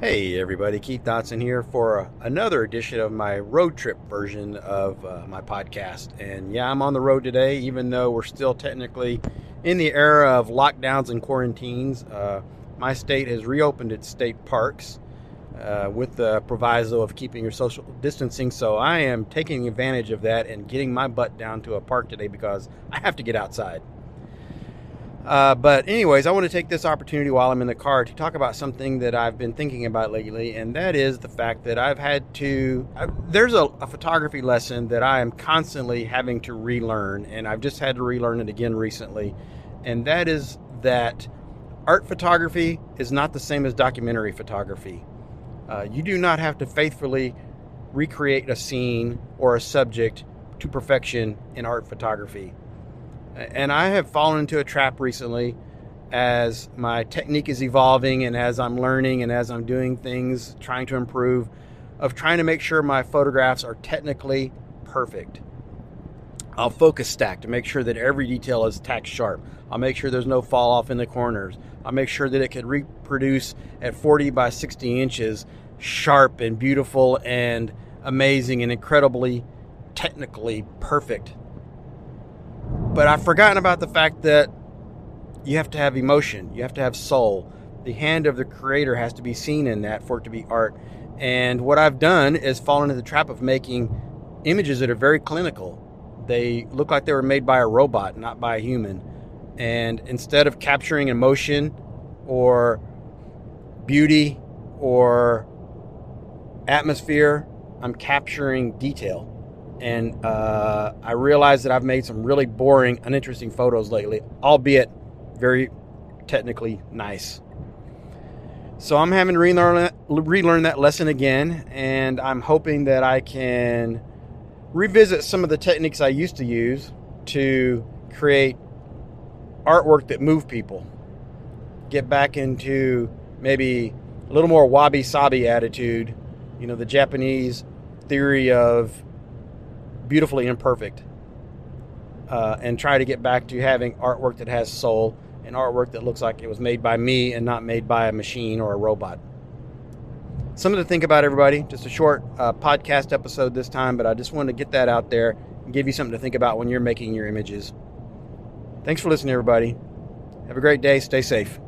Hey everybody, Keith Dotson here for another edition of my road trip version of uh, my podcast. And yeah, I'm on the road today, even though we're still technically in the era of lockdowns and quarantines. Uh, my state has reopened its state parks uh, with the proviso of keeping your social distancing. So I am taking advantage of that and getting my butt down to a park today because I have to get outside. Uh, but, anyways, I want to take this opportunity while I'm in the car to talk about something that I've been thinking about lately, and that is the fact that I've had to. I, there's a, a, photography lesson that I am constantly having to relearn, and I've just had to relearn it again recently, and that is that art photography is not the same as documentary photography. Uh, you do not have to faithfully recreate a scene or a subject to perfection in art photography. And I have fallen into a trap recently as my technique is evolving and as I'm learning and as I'm doing things, trying to improve, of trying to make sure my photographs are technically perfect. I'll focus stack to make sure that every detail is tack sharp. I'll make sure there's no fall off in the corners. I'll make sure that it can reproduce at 40 by 60 inches, sharp and beautiful and amazing and incredibly technically perfect but I've forgotten about the fact that you have to have emotion, you have to have soul. The hand of the creator has to be seen in that for it to be art. And what I've done is fallen into the trap of making images that are very clinical. They look like they were made by a robot, not by a human. And instead of capturing emotion or beauty or atmosphere, I'm capturing detail and uh, I realize that I've made some really boring, uninteresting photos lately, albeit very technically nice. So I'm having to relearn that, relearn that lesson again, and I'm hoping that I can revisit some of the techniques I used to use to create artwork that move people. Get back into maybe a little more wabi sabi attitude, you know, the Japanese theory of beautifully imperfect uh, and try to get back to having artwork that has soul and artwork that looks like it was made by me and not made by a machine or a robot. Something to think about, everybody. Just a short uh, podcast episode this time, but I just wanted to get that out there and give you something to think about when you're making your images. Thanks for listening, everybody. Have a great day. Stay safe.